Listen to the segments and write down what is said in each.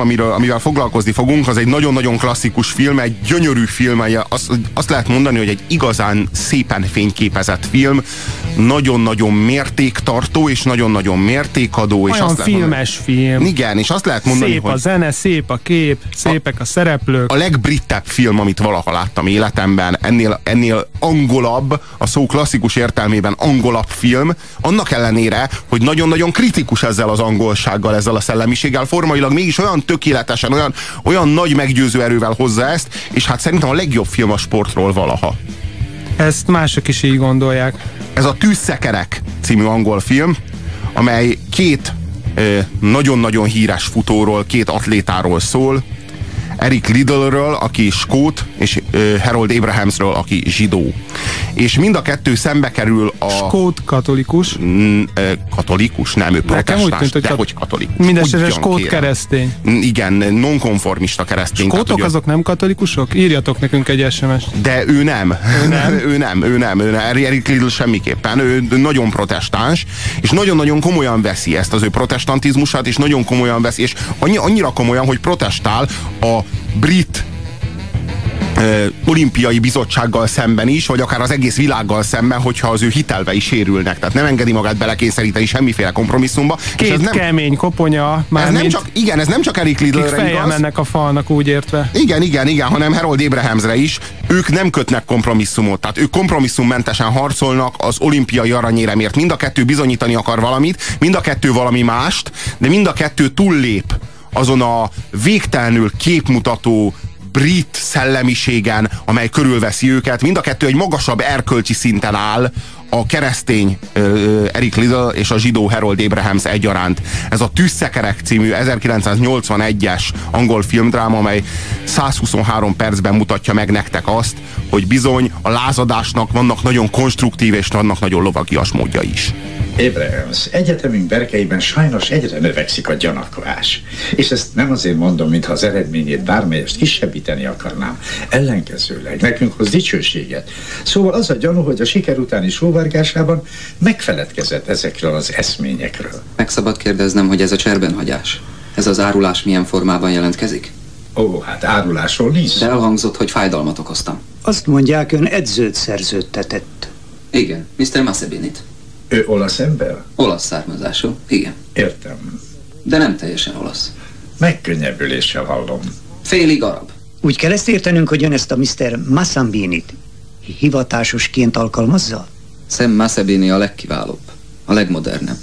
amiről, amivel foglalkozni fogunk, az egy nagyon-nagyon klasszikus film, egy gyönyörű film, azt, azt lehet mondani, hogy egy igazán szépen fényképezett film, nagyon-nagyon mértéktartó, és nagyon-nagyon mértékadó. És Olyan azt filmes mondani, film. Igen, és azt lehet mondani, szép hogy... a zene, szép a kép, szépek a, a szereplők. A legbrittebb film, amit valaha láttam életemben, ennél, ennél angolabb, a szó klasszikus értelmében angolabb film, annak ellenére, hogy nagyon-nagyon kritikus ezzel az angolsággal, ezzel a szellemiséggel, formailag mégis olyan tökéletesen, olyan, olyan nagy meggyőző erővel hozza ezt, és hát szerintem a legjobb film a sportról valaha. Ezt mások is így gondolják. Ez a Tűzszekerek című angol film, amely két nagyon-nagyon híres futóról, két atlétáról szól, Eric Liddellről, aki skót, és Harold Abrahamsről, aki zsidó. És mind a kettő szembe kerül a... Skót katolikus. Mm, katolikus? Nem, ő protestáns, de hogy katolikus. Mindenesetre skót keresztény. Igen, nonkonformista keresztény. Skótok azok nem katolikusok? Írjatok nekünk egy sms. De ő nem. Ő nem? ő nem, ő nem. Ő nem. Eric Liddell semmiképpen. Ő nagyon protestáns, és nagyon-nagyon komolyan veszi ezt az ő protestantizmusát, és nagyon komolyan veszi, és annyi, annyira komolyan, hogy protestál a brit olimpiai bizottsággal szemben is, vagy akár az egész világgal szemben, hogyha az ő hitelvei sérülnek. Tehát nem engedi magát belekényszeríteni semmiféle kompromisszumba. Két és ez nem, kemény koponya. Már ez nem csak, igen, ez nem csak Eric Liddellre igaz. mennek a falnak úgy értve. Igen, igen, igen, hanem Harold Abrahamsre is. Ők nem kötnek kompromisszumot. Tehát ők kompromisszummentesen harcolnak az olimpiai aranyéremért. Mind a kettő bizonyítani akar valamit, mind a kettő valami mást, de mind a kettő túllép azon a végtelenül képmutató brit szellemiségen, amely körülveszi őket. Mind a kettő egy magasabb erkölcsi szinten áll, a keresztény Eric Liddell és a zsidó Harold Abrahams egyaránt. Ez a Tűzszekerek című 1981-es angol filmdráma, amely 123 percben mutatja meg nektek azt, hogy bizony a lázadásnak vannak nagyon konstruktív és vannak nagyon lovagias módja is. Abrahams, egyetemünk berkeiben sajnos egyre növekszik a gyanakvás. És ezt nem azért mondom, mintha az eredményét bármelyest kisebbíteni akarnám. Ellenkezőleg, nekünk hoz dicsőséget. Szóval az a gyanú, hogy a siker utáni sóvárgásában megfeledkezett ezekről az eszményekről. Meg szabad kérdeznem, hogy ez a cserbenhagyás. Ez az árulás milyen formában jelentkezik? Ó, hát árulásról nincs. De elhangzott, hogy fájdalmat okoztam. Azt mondják, ön edzőt szerződtetett. Igen, Mr. Masebinit. Ő olasz ember? Olasz származású, igen. Értem. De nem teljesen olasz. Megkönnyebbüléssel hallom. Félig arab. Úgy kell ezt értenünk, hogy ön ezt a Mr. Massambinit hivatásosként alkalmazza? Sam Masabini a legkiválóbb, a legmodernebb,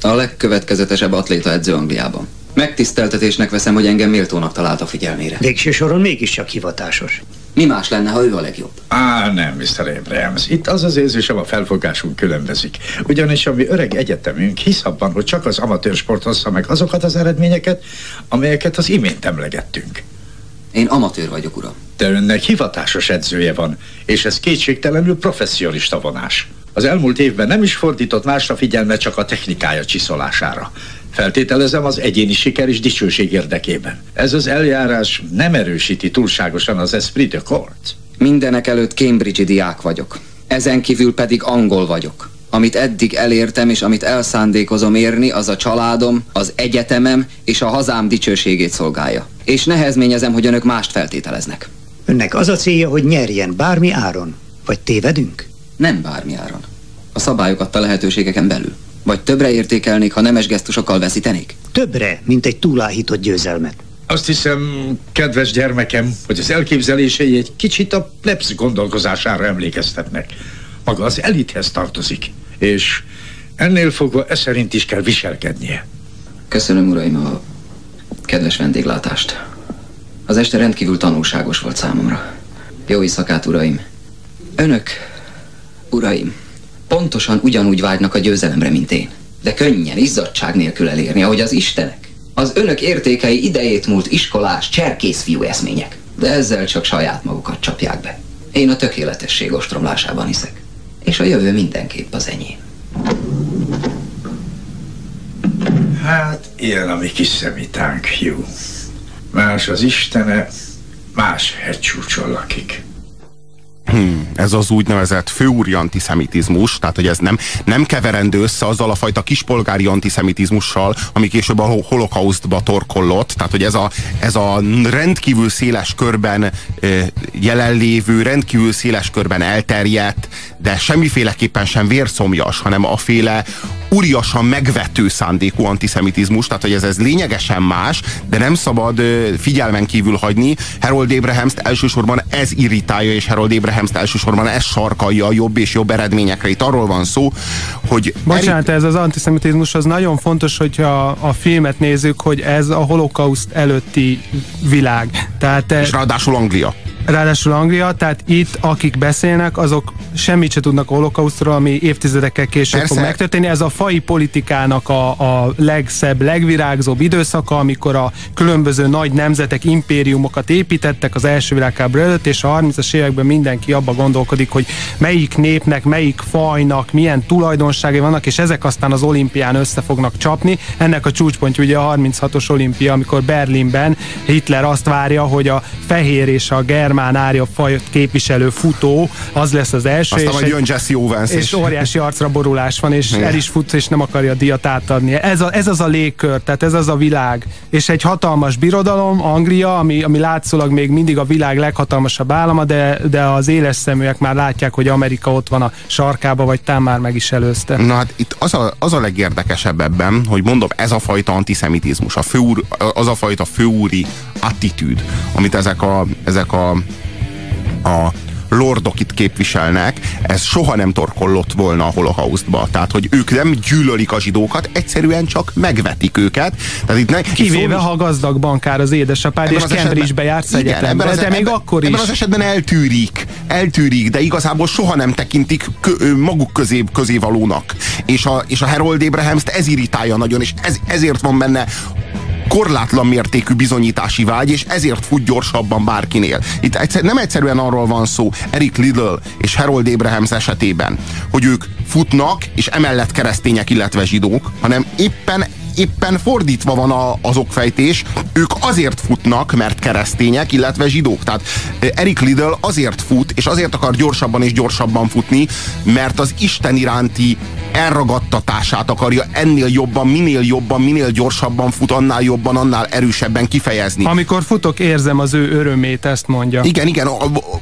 a legkövetkezetesebb atléta edző Angliában. Megtiszteltetésnek veszem, hogy engem méltónak talált a figyelmére. Végső soron mégiscsak hivatásos. Mi más lenne, ha ő a legjobb? Á, nem, Mr. Abrams. Itt az az érzésem, a felfogásunk különbözik. Ugyanis a mi öreg egyetemünk hisz abban, hogy csak az amatőr sport hozza meg azokat az eredményeket, amelyeket az imént emlegettünk. Én amatőr vagyok, uram. De önnek hivatásos edzője van, és ez kétségtelenül professzionista vonás. Az elmúlt évben nem is fordított másra figyelme csak a technikája csiszolására. Feltételezem az egyéni siker és dicsőség érdekében. Ez az eljárás nem erősíti túlságosan az esprit de corps. Mindenek előtt Cambridge-i diák vagyok. Ezen kívül pedig angol vagyok. Amit eddig elértem és amit elszándékozom érni, az a családom, az egyetemem és a hazám dicsőségét szolgálja. És nehezményezem, hogy önök mást feltételeznek. Önnek az a célja, hogy nyerjen bármi áron? Vagy tévedünk? Nem bármi áron. A szabályok adta lehetőségeken belül. Vagy többre értékelnék, ha nemes gesztusokkal veszítenék? Többre, mint egy túláhított győzelmet. Azt hiszem, kedves gyermekem, hogy az elképzelései egy kicsit a plebs gondolkozására emlékeztetnek. Maga az elithez tartozik, és ennél fogva e szerint is kell viselkednie. Köszönöm, uraim, a kedves vendéglátást. Az este rendkívül tanulságos volt számomra. Jó éjszakát, uraim! Önök, uraim, pontosan ugyanúgy vágynak a győzelemre, mint én. De könnyen, izzadság nélkül elérni, ahogy az Istenek. Az önök értékei idejét múlt iskolás, cserkész fiú eszmények. De ezzel csak saját magukat csapják be. Én a tökéletesség ostromlásában hiszek. És a jövő mindenképp az enyém. Hát, ilyen a mi kis szemitánk, Hugh. Más az Istene, más hegycsúcson lakik. Hmm, ez az úgynevezett főúri antiszemitizmus, tehát hogy ez nem, nem keverendő össze azzal a fajta kispolgári antiszemitizmussal, ami később a holokausztba torkollott, tehát hogy ez a, ez a rendkívül széles körben jelenlévő, rendkívül széles körben elterjedt, de semmiféleképpen sem vérszomjas, hanem a féle úriasan megvető szándékú antiszemitizmus, tehát hogy ez, ez lényegesen más, de nem szabad figyelmen kívül hagyni. Harold Abrahams-t elsősorban ez irritálja, és Harold Abrahams-t elsősorban ez sarkalja a jobb és jobb eredményekre. Itt arról van szó, hogy... Bocsánat, Eric... ez az antiszemitizmus az nagyon fontos, hogyha a filmet nézzük, hogy ez a holokauszt előtti világ. Tehát, és ráadásul Anglia. Ráadásul Anglia, tehát itt akik beszélnek, azok semmit se tudnak a holokausztról, ami évtizedekkel később Persze. fog megtörténni. Ez a fai politikának a, a legszebb, legvirágzóbb időszaka, amikor a különböző nagy nemzetek impériumokat építettek az első világháború előtt, és a 30-as években mindenki abba gondolkodik, hogy melyik népnek, melyik fajnak milyen tulajdonságai vannak, és ezek aztán az olimpián össze fognak csapni. Ennek a csúcspontja ugye a 36-os olimpia, amikor Berlinben Hitler azt várja, hogy a fehér és a germán árja fajt képviselő futó, az lesz az első. Aztán majd jön Jesse Owens És óriási arcra borulás van, és Igen. el is fut, és nem akarja a díjat átadni. Ez, a, ez az a légkör, tehát ez az a világ. És egy hatalmas birodalom, Anglia, ami, ami látszólag még mindig a világ leghatalmasabb állama, de, de az éles szeműek már látják, hogy Amerika ott van a sarkába, vagy tám már meg is előzte. Na hát itt az a, az a legérdekesebb ebben, hogy mondom, ez a fajta antiszemitizmus, a főúr, az a fajta főúri attitűd, amit ezek a, ezek a a lordok itt képviselnek, ez soha nem torkollott volna a holokausztba. Tehát, hogy ők nem gyűlölik a zsidókat, egyszerűen csak megvetik őket. Tehát itt ne, Kivéve, szó... ha gazdag bankár az édesapád, és Cambridge-be jársz egyetembe, de még ebben, akkor is. Ebben az esetben eltűrik, eltűrik, de igazából soha nem tekintik kö, maguk közé, közévalónak. És a, és a Harold Abrahams-t ez irritálja nagyon, és ez, ezért van benne korlátlan mértékű bizonyítási vágy, és ezért fut gyorsabban bárkinél. Itt egyszer, nem egyszerűen arról van szó Eric Liddell és Harold Abrahams esetében, hogy ők futnak, és emellett keresztények, illetve zsidók, hanem éppen éppen fordítva van a, az okfejtés, ők azért futnak, mert keresztények, illetve zsidók. Tehát Eric Liddell azért fut, és azért akar gyorsabban és gyorsabban futni, mert az Isten iránti elragadtatását akarja ennél jobban, minél jobban, minél gyorsabban fut, annál jobban, annál erősebben kifejezni. Amikor futok, érzem az ő örömét, ezt mondja. Igen, igen.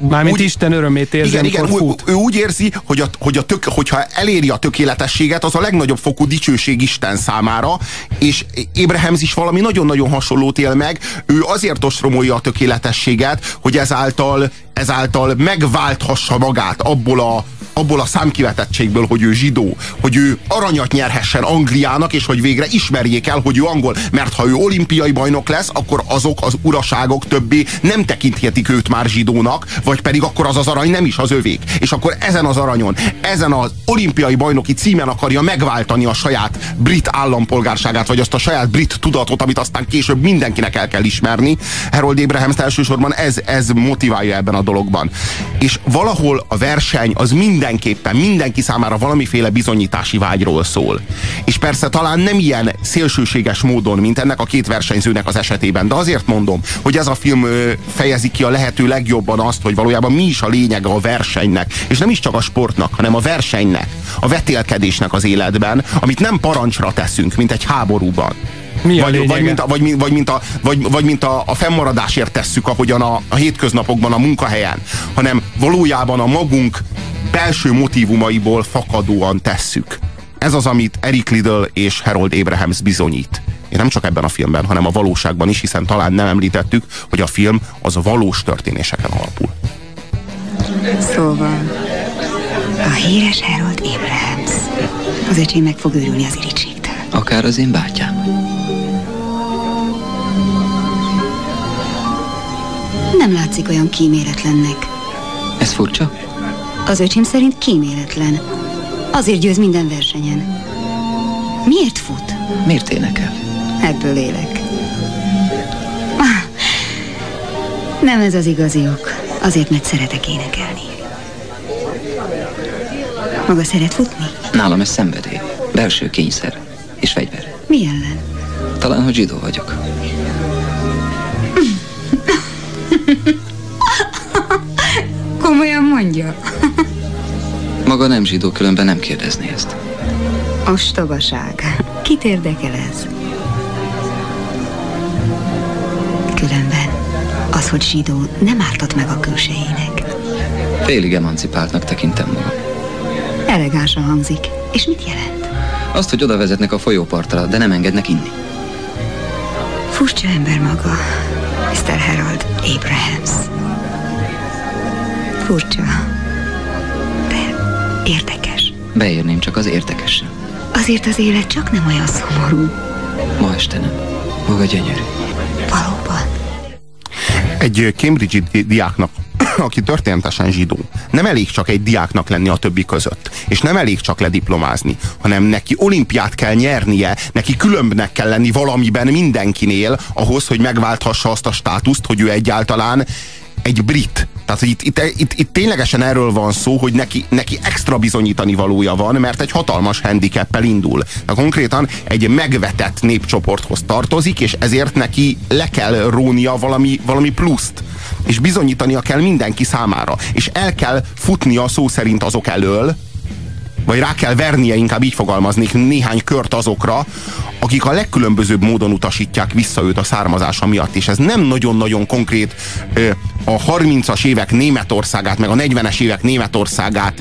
Mármint úgy, Isten örömét érzi, igen, igen, fut. Ő, ő úgy érzi, hogy, a, hogy a tök, hogyha eléri a tökéletességet, az a legnagyobb fokú dicsőség Isten számára, és Abrahams is valami nagyon-nagyon hasonlót él meg. Ő azért ostromolja a tökéletességet, hogy ezáltal, ezáltal megválthassa magát abból a abból a számkivetettségből, hogy ő zsidó, hogy ő aranyat nyerhessen Angliának, és hogy végre ismerjék el, hogy ő angol. Mert ha ő olimpiai bajnok lesz, akkor azok az uraságok többé nem tekinthetik őt már zsidónak, vagy pedig akkor az az arany nem is az övék. És akkor ezen az aranyon, ezen az olimpiai bajnoki címen akarja megváltani a saját brit állampolgárságát, vagy azt a saját brit tudatot, amit aztán később mindenkinek el kell ismerni. Harold Abrahams elsősorban ez, ez motiválja ebben a dologban. És valahol a verseny az mind mindenképpen mindenki számára valamiféle bizonyítási vágyról szól. És persze talán nem ilyen szélsőséges módon, mint ennek a két versenyzőnek az esetében, de azért mondom, hogy ez a film fejezi ki a lehető legjobban azt, hogy valójában mi is a lényege a versenynek, és nem is csak a sportnak, hanem a versenynek, a vetélkedésnek az életben, amit nem parancsra teszünk, mint egy háborúban. Mi a vagy, vagy, mint a, vagy, vagy, mint a, vagy, vagy mint a, a fennmaradásért tesszük, ahogyan a, a hétköznapokban a munkahelyen, hanem valójában a magunk belső motivumaiból fakadóan tesszük. Ez az, amit Eric Liddell és Harold Abrahams bizonyít. Én nem csak ebben a filmben, hanem a valóságban is, hiszen talán nem említettük, hogy a film az a valós történéseken alapul. Szóval a híres Harold Abrahams. Az öcsém meg fog őrülni az irítségtől. Akár az én bátyám. Nem látszik olyan kíméletlennek. Ez furcsa? Az öcsém szerint kíméletlen. Azért győz minden versenyen. Miért fut? Miért énekel? Ebből élek. Ah, nem ez az igazi ok. Azért, mert szeretek énekelni. Maga szeret futni? Nálam ez szenvedély. Belső kényszer. És fegyver. Mi ellen? Talán, hogy zsidó vagyok. Komolyan mondja? Maga nem zsidó, különben nem kérdezni ezt. Ostobaság. Kit érdekel ez? Különben az, hogy zsidó nem ártott meg a külsejének. Félig emancipáltnak tekintem magam. Elegánsan hangzik. És mit jelent? Azt, hogy oda vezetnek a folyópartra, de nem engednek inni. Furcsa ember maga, Mr. Harold Abrahams. Furcsa, érdekes. Beérném csak az érdekesen. Azért az élet csak nem olyan szomorú. Ma este nem. Maga gyönyörű. Valóban. Egy Cambridge-i diáknak aki történetesen zsidó. Nem elég csak egy diáknak lenni a többi között. És nem elég csak lediplomázni, hanem neki olimpiát kell nyernie, neki különbnek kell lenni valamiben mindenkinél, ahhoz, hogy megválthassa azt a státuszt, hogy ő egyáltalán egy brit. Tehát, hogy itt, itt, itt, itt ténylegesen erről van szó, hogy neki, neki extra bizonyítani valója van, mert egy hatalmas handicappel indul. Tehát konkrétan egy megvetett népcsoporthoz tartozik, és ezért neki le kell rónia valami, valami pluszt. És bizonyítania kell mindenki számára. És el kell futnia szó szerint azok elől, vagy rá kell vernie, inkább így fogalmaznék, néhány kört azokra, akik a legkülönbözőbb módon utasítják vissza őt a származása miatt. És ez nem nagyon-nagyon konkrét a 30-as évek Németországát, meg a 40-es évek Németországát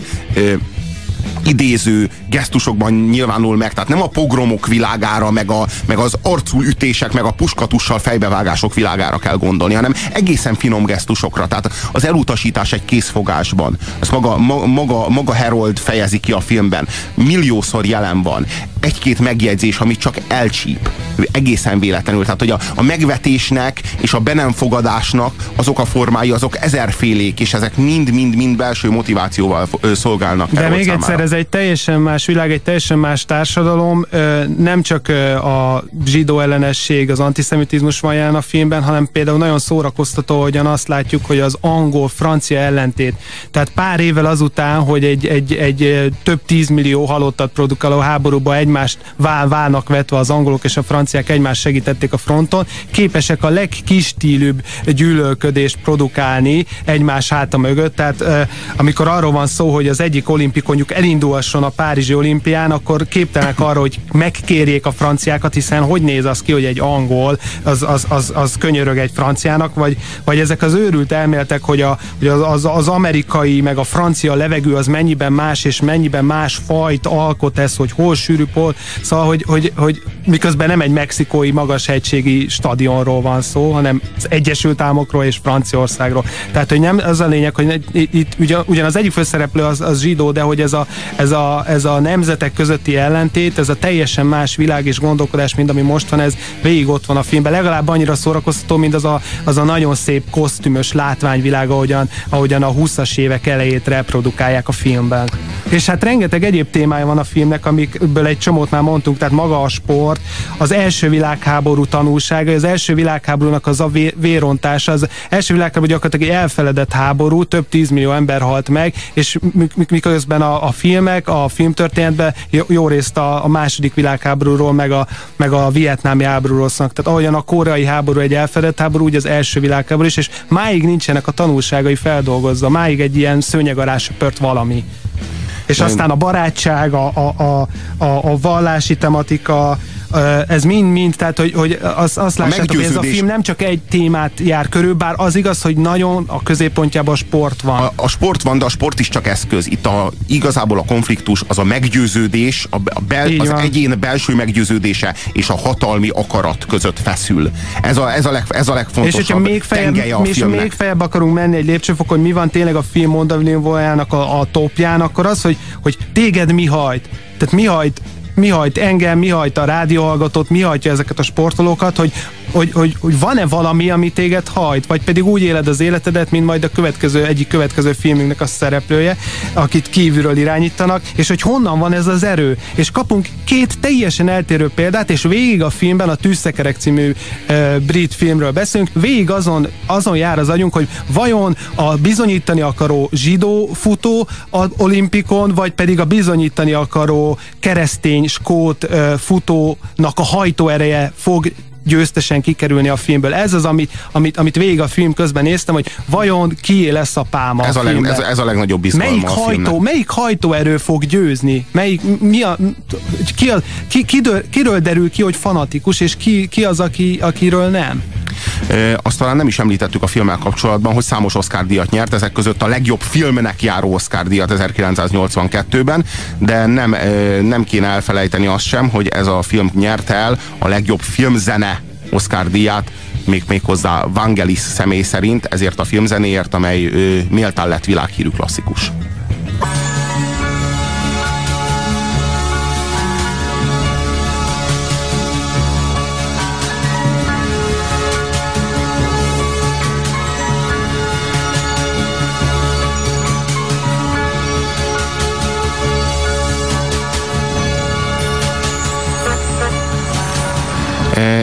idéző gesztusokban nyilvánul meg, tehát nem a pogromok világára, meg, a, meg az arcú ütések, meg a puskatussal fejbevágások világára kell gondolni, hanem egészen finom gesztusokra, tehát az elutasítás egy készfogásban, ezt maga, maga, maga Harold fejezi ki a filmben, milliószor jelen van, egy-két megjegyzés, amit csak elcsíp, egészen véletlenül, tehát hogy a, a megvetésnek és a be nem fogadásnak azok a formái, azok ezerfélék, és ezek mind-mind-mind belső motivációval szolgálnak. De még számára. egyszer, ez egy teljesen más világ, egy teljesen más társadalom, nem csak a zsidó ellenesség, az antiszemitizmus van jelen a filmben, hanem például nagyon szórakoztató, hogyan azt látjuk, hogy az angol-francia ellentét. Tehát pár évvel azután, hogy egy, egy, egy több tízmillió halottat produkáló háborúba egymást vál, válnak vetve az angolok és a franciák egymást segítették a fronton, képesek a legkistílűbb gyűlölködést produkálni egymás háta mögött. Tehát amikor arról van szó, hogy az egyik olimpikonjuk elindulhasson a Párizsi olimpián, akkor képtelenek arra, hogy megkérjék a franciákat, hiszen hogy néz az ki, hogy egy angol az, az, az, az könyörög egy franciának, vagy, vagy ezek az őrült elméletek, hogy, a, hogy az, az, az amerikai meg a francia levegő az mennyiben más, és mennyiben más fajt alkot ez, hogy hol sűrű, hol. Szóval, hogy, hogy, hogy miközben nem egy mexikói magashegységi stadionról van szó, hanem az Egyesült Államokról és Franciaországról. Tehát, hogy nem az a lényeg, hogy itt ugyan, ugyan az egyik főszereplő az, az zsidó, de hogy ez a, ez a, ez a nemzetek közötti ellentét, ez a teljesen más világ és gondolkodás, mint ami most van, ez végig ott van a filmben. Legalább annyira szórakoztató, mint az a, az a nagyon szép kosztümös látványvilág, ahogyan, ahogyan a 20-as évek elejét reprodukálják a filmben. És hát rengeteg egyéb témája van a filmnek, amikből egy csomót már mondtunk, tehát maga a sport, az első világháború tanulsága, az első világháborúnak az a vérontása, az első világháború gyakorlatilag egy elfeledett háború, több tízmillió ember halt meg, és miközben a, a filmek, a filmtörténetben jó részt a, a második világháborúról, meg a, meg a vietnámi háborúról szólnak. Tehát ahogyan a koreai háború egy elfedett háború, úgy az első világháború is, és máig nincsenek a tanulságai feldolgozva, máig egy ilyen szőnyeg alá söpört valami. És aztán a barátság, a, a, a, a, a vallási tematika, ez mind-mind, tehát hogy, hogy azt, azt lássátok, hogy ez a film nem csak egy témát jár körül, bár az igaz, hogy nagyon a középpontjában a sport van. A, a sport van, de a sport is csak eszköz. Itt a, igazából a konfliktus az a meggyőződés, a, a bel, az van. egyén belső meggyőződése és a hatalmi akarat között feszül. Ez a, ez a, leg, ez a legfontosabb És hogyha még feljebb, a és még feljebb akarunk menni egy lépcsőfokon, hogy mi van tényleg a film mondani a, a topján, akkor az, hogy, hogy téged mi hajt. Tehát mi hajt mi hajt engem, mi hajt a rádióhallgatót, mi hajtja ezeket a sportolókat, hogy hogy, hogy, hogy van-e valami, ami téged hajt, vagy pedig úgy éled az életedet, mint majd a következő, egyik következő filmünknek a szereplője, akit kívülről irányítanak, és hogy honnan van ez az erő. És kapunk két teljesen eltérő példát, és végig a filmben, a Tűzszekerek című uh, brit filmről beszélünk, végig azon, azon jár az agyunk, hogy vajon a bizonyítani akaró zsidó futó a olimpikon, vagy pedig a bizonyítani akaró keresztény skót uh, futónak a hajtóereje fog győztesen kikerülni a filmből. Ez az, amit, amit, amit végig a film közben néztem, hogy vajon ki lesz a pálma ez a, a, leg, ez, ez a legnagyobb izgalma melyik a hajtó, filmnek. melyik hajtóerő fog győzni? Melyik, mi a, ki, a, ki, kidől, kiről derül ki, hogy fanatikus, és ki, ki az, aki, akiről nem? Azt talán nem is említettük a filmmel kapcsolatban, hogy számos Oscar díjat nyert, ezek között a legjobb filmnek járó Oscar díjat 1982-ben, de nem, nem kéne elfelejteni azt sem, hogy ez a film nyert el a legjobb filmzene Oscar díját, még, még hozzá Vangelis személy szerint, ezért a filmzenéért, amely ö, méltán lett világhírű klasszikus.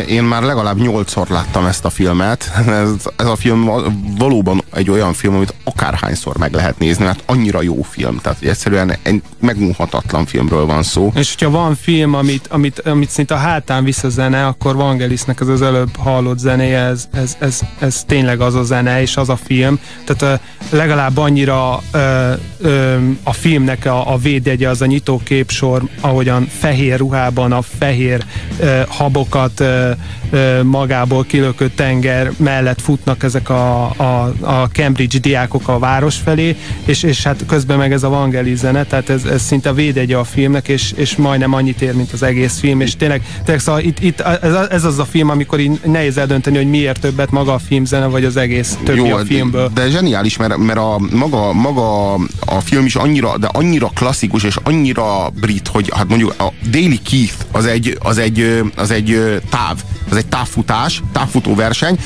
Én már legalább nyolcszor láttam ezt a filmet. Ez, ez a film valóban egy olyan film, amit akárhányszor meg lehet nézni, mert annyira jó film. Tehát egyszerűen egy megunhatatlan filmről van szó. És hogyha van film, amit, amit, amit szinte a hátán visz a zene, akkor Vangelisnek ez az előbb hallott zenéje, ez, ez, ez, ez tényleg az a zene, és az a film. Tehát legalább annyira ö, ö, a filmnek a, a védjegye az a nyitóképsor, ahogyan fehér ruhában a fehér ö, habokat ö, magából kilökött tenger mellett futnak ezek a, a, a Cambridge diákok a város felé, és, és hát közben meg ez a Vangeli zene, tehát ez, ez szinte a védjegye a filmnek, és, és majdnem annyit ér, mint az egész film, és tényleg, tényleg szóval itt, itt ez, ez az a film, amikor így nehéz eldönteni, hogy miért többet maga a filmzene, vagy az egész többi Jó, a filmből. De, de zseniális, mert, mert a maga, maga a film is annyira, de annyira klasszikus, és annyira brit, hogy hát mondjuk a Daily Keith az egy, az egy, az egy táv, az egy távfutás, távfutó verseny,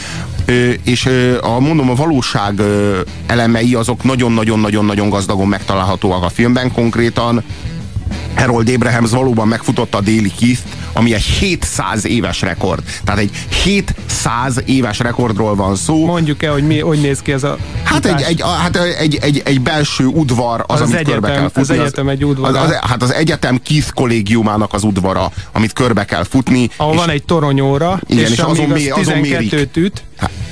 és a, mondom, a valóság elemei azok nagyon-nagyon-nagyon-nagyon gazdagon megtalálhatóak a filmben, konkrétan Harold Abrahams valóban megfutotta a Daily Keith, ami egy 700 éves rekord. Tehát egy 700 éves rekordról van szó. Mondjuk el, hogy mi, hogy néz ki ez a Hát egy, egy, hát egy, egy, egy belső udvar az, az amit egyetem, körbe kell futni. Az egyetem egy udvar. Az, az, hát az egyetem Keith kollégiumának az udvara, amit körbe kell futni. Ahol van egy toronyóra, igen, és, és azon, az mé, azon 12-t üt,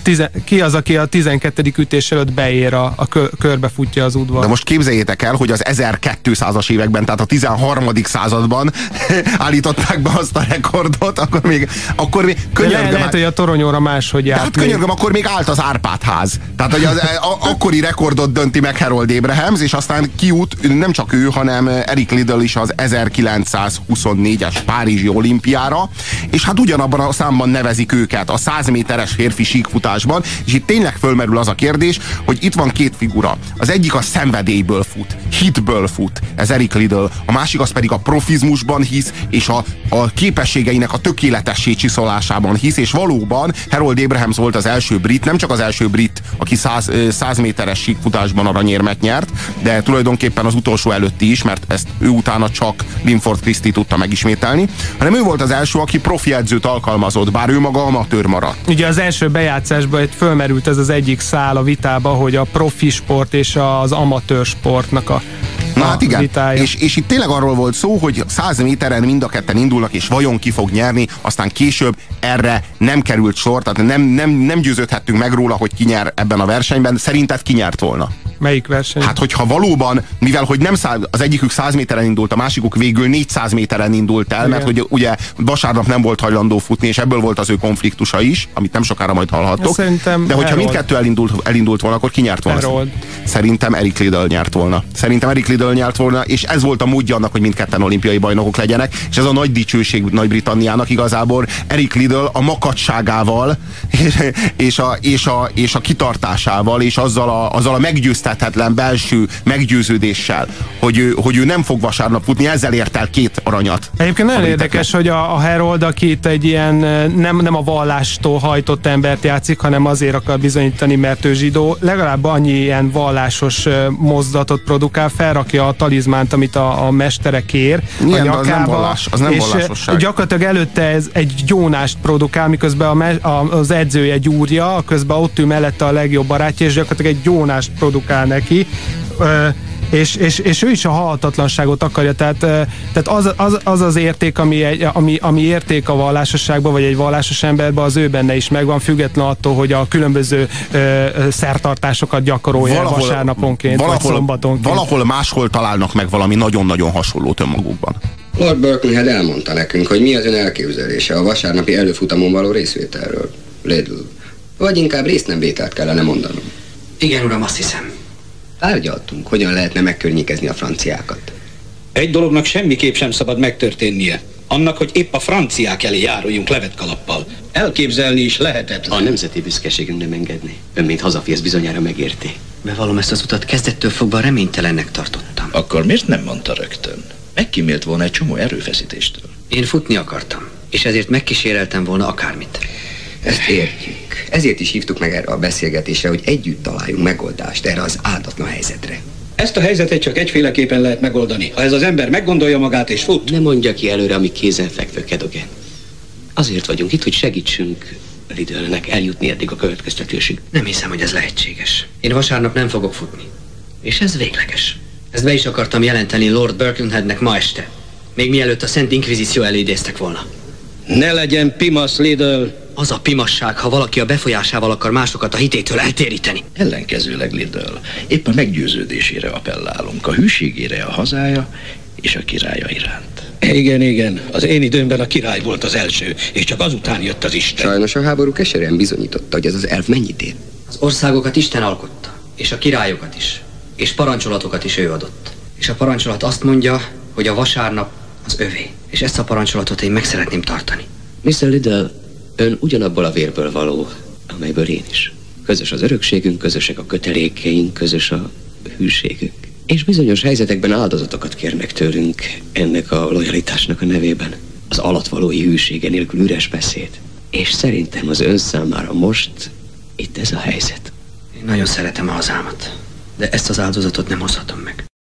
tize, ki az, aki a 12. ütés előtt beér a, a kö, körbefutja az udvar. De most képzeljétek el, hogy az 1200-as években, tehát a 13. században állították be azt a rekordot, akkor még, akkor még könyörgöm, Le, lehet, hogy a toronyóra máshogy járt. Hát könyörgöm, akkor még állt az Árpád ház. Tehát, hogy az a, akkori rekordot dönti meg Harold Abrahams, és aztán kiút nem csak ő, hanem Eric Liddell is az 1924-es Párizsi olimpiára, és hát ugyanabban a számban nevezik őket a 100 méteres férfi síkfutásban, és itt tényleg fölmerül az a kérdés, hogy itt van két figura. Az egyik a szenvedélyből fut, hitből fut, ez Eric Liddell, a másik az pedig a profizmusban hisz, és a, a képességeinek a tökéletessé csiszolásában hisz, és valóban Harold Abrahams volt az első brit, nem csak az első brit, aki 100, 100 méteres síkfutásban aranyérmet nyert, de tulajdonképpen az utolsó előtti is, mert ezt ő utána csak Linford Christie tudta megismételni, hanem ő volt az első, aki profi edzőt alkalmazott, bár ő maga amatőr maradt. Ugye az első bejátszásban fölmerült ez az egyik szál a vitába, hogy a profi sport és az amatőr sportnak a Na hát igen, és, és itt tényleg arról volt szó, hogy 100 méteren mind a ketten indulnak, és vajon ki fog nyerni, aztán később erre nem került sor, tehát nem, nem, nem győződhettünk meg róla, hogy ki nyer ebben a versenyben. Szerinted ki nyert volna? Melyik verseny? Hát, hogyha valóban, mivel hogy nem száz, az egyikük 100 méteren indult, a másikuk végül 400 méteren indult el, Igen. mert hogy ugye vasárnap nem volt hajlandó futni, és ebből volt az ő konfliktusa is, amit nem sokára majd hallhattok. Szerintem De hogyha mindkettő elindult, elindult volna, akkor ki nyert volna? Harold. Szerintem Eric Liddell nyert volna. Szerintem Eric Liddell nyert volna, és ez volt a módja annak, hogy mindketten olimpiai bajnokok legyenek, és ez a nagy dicsőség Nagy-Britanniának igazából Eric Liddell a makacságával, és, a, és, a, és a kitartásával, és azzal a, azzal a meggyőztethetetlen belső meggyőződéssel, hogy ő, hogy ő nem fog vasárnap futni, ezzel ért el két aranyat. Egyébként nagyon érdekes, hogy a, a Herold, aki itt egy ilyen nem, nem a vallástól hajtott embert játszik, hanem azért akar bizonyítani, mert ő zsidó, legalább annyi ilyen vallásos mozdatot produkál, felrakja a talizmánt, amit a, a mestere kér Ilyen, a nyakába, az nem vallás, az nem és vallásosság. gyakorlatilag előtte ez egy gyónást produkál, miközben a, me, a, az edzője gyúrja, közben ott ül mellette a legjobb barátja, és gyakorlatilag egy gyónást produkál neki. Ö, és, és, és ő is a halhatatlanságot akarja, tehát, tehát az, az, az az érték, ami, egy, ami, ami érték a vallásosságban, vagy egy vallásos emberben, az ő benne is megvan, független attól, hogy a különböző ö, szertartásokat gyakorolja valahol, vasárnaponként, valahol, vagy szombatonként. Valahol máshol találnak meg valami nagyon-nagyon hasonlót önmagukban. Lord Birkenhead elmondta nekünk, hogy mi az ön elképzelése a vasárnapi előfutamon való részvételről. Lidl. Vagy inkább résznemvételt kellene mondanom. Igen, uram, azt hiszem. Tárgyaltunk, hogyan lehetne megkörnyékezni a franciákat. Egy dolognak semmiképp sem szabad megtörténnie. Annak, hogy épp a franciák elé járuljunk levetkalappal. Elképzelni is lehetetlen. A nemzeti büszkeségünk nem engedni. Ön, mint hazafi, ezt bizonyára megérti. Bevallom, ezt az utat kezdettől fogva reménytelennek tartottam. Akkor miért nem mondta rögtön? Megkímélt volna egy csomó erőfeszítéstől. Én futni akartam, és ezért megkíséreltem volna akármit. Ezt értjük. Ezért is hívtuk meg erre a beszélgetésre, hogy együtt találjunk megoldást erre az áldatlan helyzetre. Ezt a helyzetet csak egyféleképpen lehet megoldani. Ha ez az ember meggondolja magát és fut. Ne mondja ki előre, ami kézenfekvő, Kedogen. Azért vagyunk itt, hogy segítsünk Lidlnek eljutni eddig a következtetésig. Nem hiszem, hogy ez lehetséges. Én vasárnap nem fogok futni. És ez végleges. Ezt be is akartam jelenteni Lord Birkenheadnek ma este. Még mielőtt a Szent Inkvizíció elidéztek volna. Ne legyen pimasz, Lidl! Az a pimasság, ha valaki a befolyásával akar másokat a hitétől eltéríteni. Ellenkezőleg, Lidl, épp a meggyőződésére appellálunk, a hűségére a hazája és a királya iránt. Igen, igen. Az én időmben a király volt az első, és csak azután jött az Isten. Sajnos a háború keserűen bizonyította, hogy ez az elv mennyit ér. Az országokat Isten alkotta, és a királyokat is, és parancsolatokat is ő adott. És a parancsolat azt mondja, hogy a vasárnap az övé, és ezt a parancsolatot én meg szeretném tartani. Mr. Liddell, ön ugyanabból a vérből való, amelyből én is. Közös az örökségünk, közösek a kötelékeink, közös a hűségünk. És bizonyos helyzetekben áldozatokat kérnek tőlünk ennek a lojalitásnak a nevében. Az alatvalói hűsége nélkül üres beszéd. És szerintem az ön számára most itt ez a helyzet. Én nagyon szeretem a hazámat, de ezt az áldozatot nem hozhatom meg.